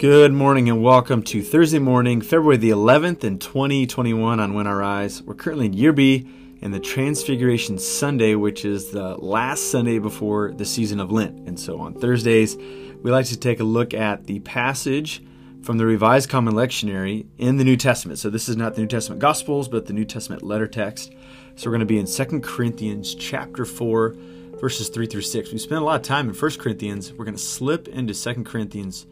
Good morning and welcome to Thursday morning, February the 11th in 2021 on When I Rise. We're currently in year B in the Transfiguration Sunday, which is the last Sunday before the season of Lent. And so on Thursdays, we like to take a look at the passage from the Revised Common Lectionary in the New Testament. So this is not the New Testament Gospels, but the New Testament letter text. So we're going to be in 2 Corinthians chapter 4, verses 3 through 6. We spent a lot of time in 1 Corinthians. We're going to slip into 2 Corinthians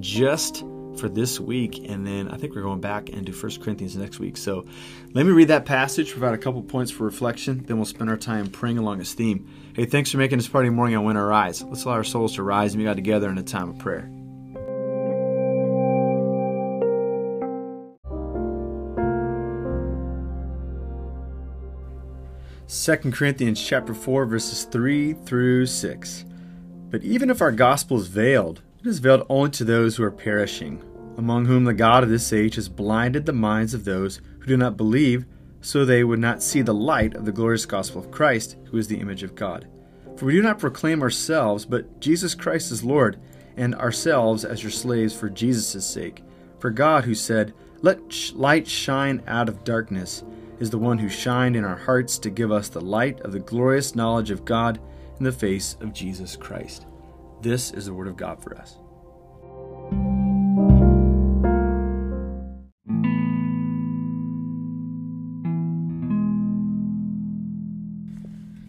just for this week, and then I think we're going back into 1 Corinthians next week. So let me read that passage, provide a couple points for reflection, then we'll spend our time praying along its theme. Hey, thanks for making this party morning on When I Rise. Let's allow our souls to rise and be God together in a time of prayer. Second Corinthians chapter 4 verses 3 through 6. But even if our gospel is veiled, it is veiled only to those who are perishing, among whom the God of this age has blinded the minds of those who do not believe, so they would not see the light of the glorious gospel of Christ, who is the image of God. For we do not proclaim ourselves, but Jesus Christ is Lord, and ourselves as your slaves for Jesus' sake. For God, who said, Let light shine out of darkness, is the one who shined in our hearts to give us the light of the glorious knowledge of God in the face of Jesus Christ. This is the word of God for us.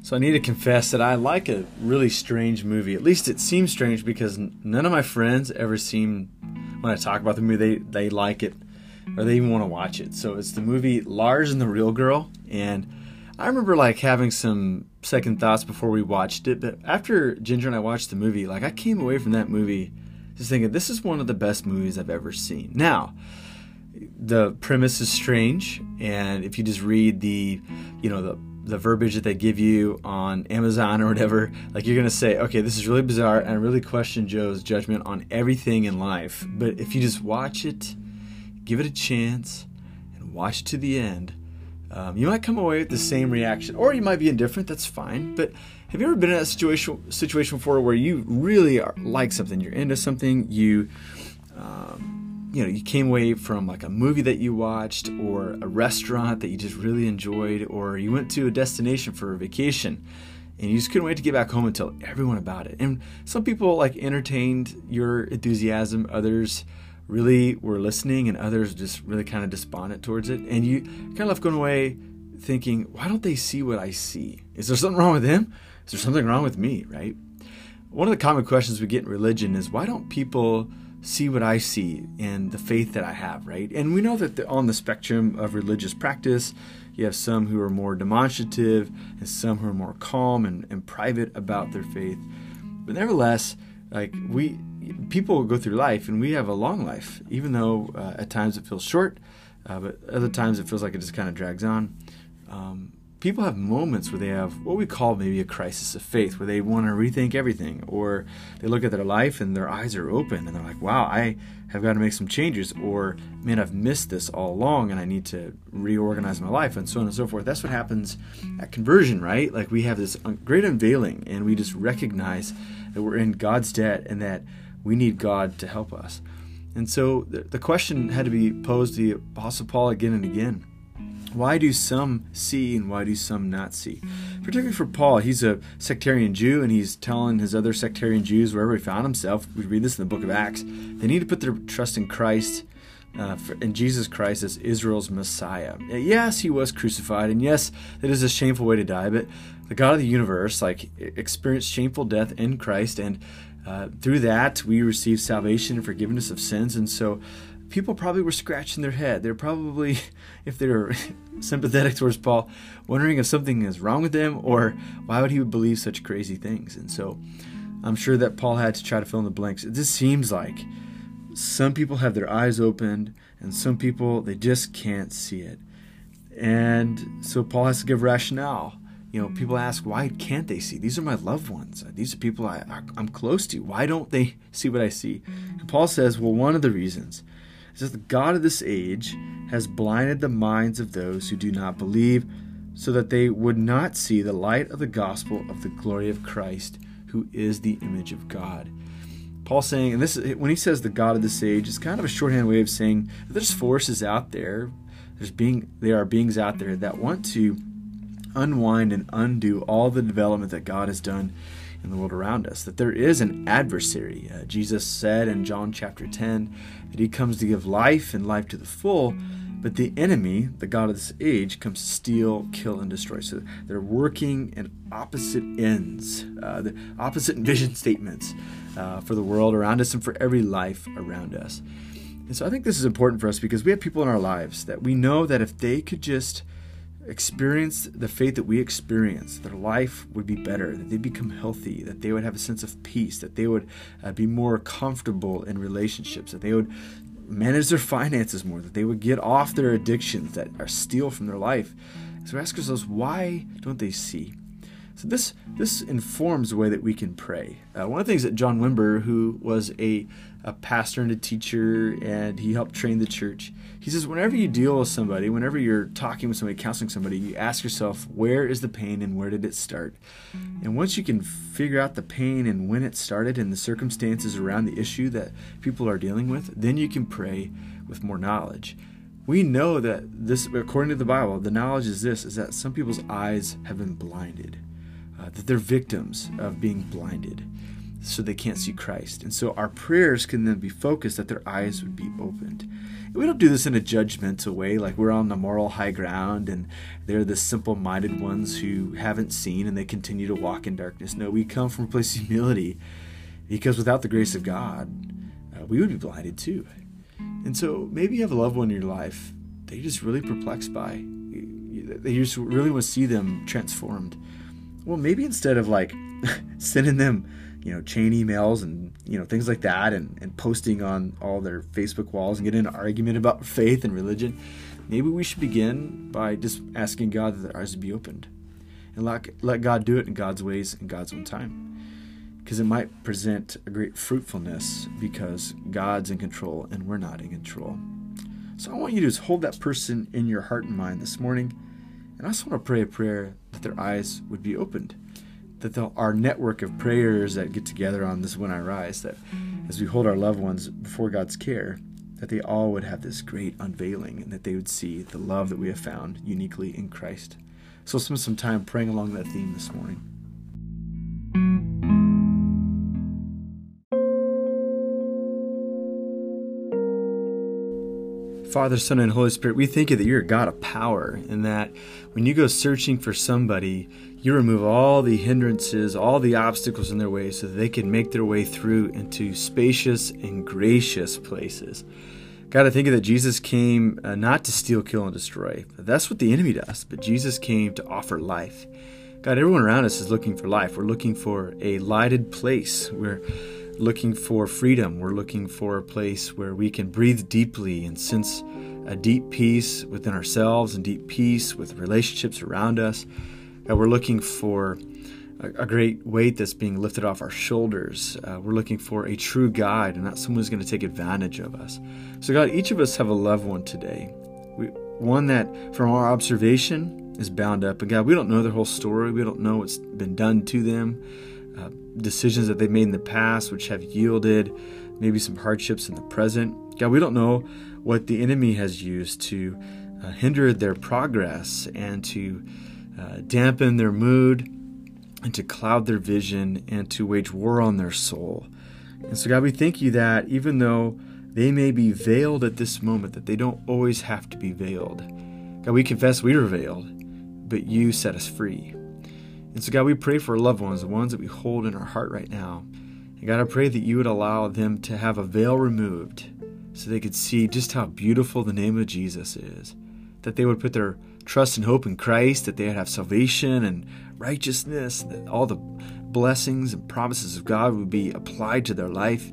So I need to confess that I like a really strange movie. At least it seems strange because none of my friends ever seem when I talk about the movie they they like it or they even want to watch it. So it's the movie Lars and the Real Girl and I remember like having some second thoughts before we watched it, but after Ginger and I watched the movie, like I came away from that movie just thinking this is one of the best movies I've ever seen. Now, the premise is strange, and if you just read the, you know, the the verbiage that they give you on Amazon or whatever, like you're gonna say, okay, this is really bizarre, and I really question Joe's judgment on everything in life. But if you just watch it, give it a chance, and watch to the end, um, you might come away with the same reaction, or you might be indifferent. That's fine. But have you ever been in a situation situation before where you really are, like something, you're into something, you, um, you know, you came away from like a movie that you watched, or a restaurant that you just really enjoyed, or you went to a destination for a vacation, and you just couldn't wait to get back home and tell everyone about it. And some people like entertained your enthusiasm, others really were listening and others just really kind of despondent towards it. And you kind of left going away thinking, why don't they see what I see? Is there something wrong with them? Is there something wrong with me, right? One of the common questions we get in religion is why don't people see what I see in the faith that I have, right? And we know that the, on the spectrum of religious practice, you have some who are more demonstrative and some who are more calm and, and private about their faith. But nevertheless, like we people go through life and we have a long life even though uh, at times it feels short uh, but other times it feels like it just kind of drags on. Um, people have moments where they have what we call maybe a crisis of faith where they want to rethink everything or they look at their life and their eyes are open and they're like wow i have got to make some changes or man i've missed this all along and i need to reorganize my life and so on and so forth. That's what happens at conversion right? Like we have this great unveiling and we just recognize that we're in god's debt and that we need God to help us. And so the, question had to be posed to the Apostle Paul again and again. Why do some see and why do some not see? Particularly for Paul, he's a sectarian Jew and he's telling his other sectarian Jews wherever he found himself, we read this in the book of Acts, they need to put their trust in Christ, uh, in Jesus Christ as Israel's Messiah. Yes, he was crucified, and yes, that is a shameful way to die, but the God of the universe, like, experienced shameful death in Christ, and uh, through that, we receive salvation and forgiveness of sins. And so people probably were scratching their head. They're probably, if they're sympathetic towards Paul, wondering if something is wrong with them or why would he believe such crazy things. And so I'm sure that Paul had to try to fill in the blanks. It just seems like some people have their eyes opened and some people, they just can't see it. And so Paul has to give rationale you know, people ask, why can't they see? These are my loved ones. Uh, these are people I, I'm close to. Why don't they see what I see? And Paul says, well, one of the reasons is that the God of this age has blinded the minds of those who do not believe, so that they would not see the light of the gospel of the glory of Christ, who is the image of God. Paul saying, and this when he says the God of this age, it's kind of a shorthand way of saying there's forces out there, there's being there are beings out there that want to unwind and undo all the development that God has done in the world around us. That there is an adversary. Uh, Jesus said in John chapter 10 that he comes to give life and life to the full. But the enemy, the God of this age, comes to steal, kill, and destroy. So they're working in opposite ends, uh, the opposite vision statements uh, for the world around us and for every life around us. And so I think this is important for us because we have people in our lives that we know that if they could just experience the faith that we experience, their life would be better, that they'd become healthy, that they would have a sense of peace, that they would uh, be more comfortable in relationships, that they would manage their finances more, that they would get off their addictions that are steal from their life. So ask ourselves, why don't they see? So this this informs the way that we can pray. Uh, one of the things that John Wimber, who was a, a pastor and a teacher, and he helped train the church, he says whenever you deal with somebody, whenever you're talking with somebody, counseling somebody, you ask yourself, where is the pain and where did it start? And once you can figure out the pain and when it started and the circumstances around the issue that people are dealing with, then you can pray with more knowledge we know that this according to the bible the knowledge is this is that some people's eyes have been blinded uh, that they're victims of being blinded so they can't see Christ. And so our prayers can then be focused that their eyes would be opened. And we don't do this in a judgmental way, like we're on the moral high ground and they're the simple minded ones who haven't seen and they continue to walk in darkness. No, we come from a place of humility because without the grace of God, uh, we would be blinded too. And so maybe you have a loved one in your life that you're just really perplexed by. You just really want to see them transformed well, maybe instead of like sending them, you know, chain emails and you know things like that, and, and posting on all their Facebook walls and getting an argument about faith and religion, maybe we should begin by just asking God that their eyes be opened, and let let God do it in God's ways in God's own time, because it might present a great fruitfulness because God's in control and we're not in control. So I want you to just hold that person in your heart and mind this morning and I just want to pray a prayer their eyes would be opened, that our network of prayers that get together on this When I Rise, that as we hold our loved ones before God's care, that they all would have this great unveiling and that they would see the love that we have found uniquely in Christ. So, spend some time praying along that theme this morning. Father, Son, and Holy Spirit, we thank you that you're a God of power and that when you go searching for somebody, you remove all the hindrances, all the obstacles in their way so that they can make their way through into spacious and gracious places. God, I think that Jesus came uh, not to steal, kill, and destroy. That's what the enemy does, but Jesus came to offer life. God, everyone around us is looking for life. We're looking for a lighted place. We're looking for freedom. We're looking for a place where we can breathe deeply and sense a deep peace within ourselves and deep peace with relationships around us. Uh, we're looking for a, a, great weight that's being lifted off our shoulders. Uh, we're looking for a true guide and not someone who's going to take advantage of us. So, God, each of us have a loved one today. We, one that, from our observation, is bound up. And God, we don't know their whole story. We don't know what's been done to them uh, decisions that they've made in the past, which have yielded maybe some hardships in the present. God, we don't know what the enemy has used to uh, hinder their progress and to uh, dampen their mood and to cloud their vision and to wage war on their soul. And so, God, we thank you that even though they may be veiled at this moment, that they don't always have to be veiled. God, we confess we were veiled, but you set us free. And so, God, we pray for our loved ones, the ones that we hold in our heart right now. And God, I pray that you would allow them to have a veil removed so they could see just how beautiful the name of Jesus is. That they would put their trust and hope in Christ, that they would have salvation and righteousness, that all the blessings and promises of God would be applied to their life,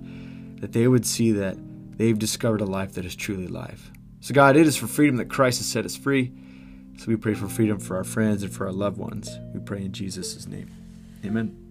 that they would see that they've discovered a life that is truly life. So, God, it is for freedom that Christ has set us free. So we pray for freedom for our friends and for our loved ones. We pray in Jesus' name. Amen.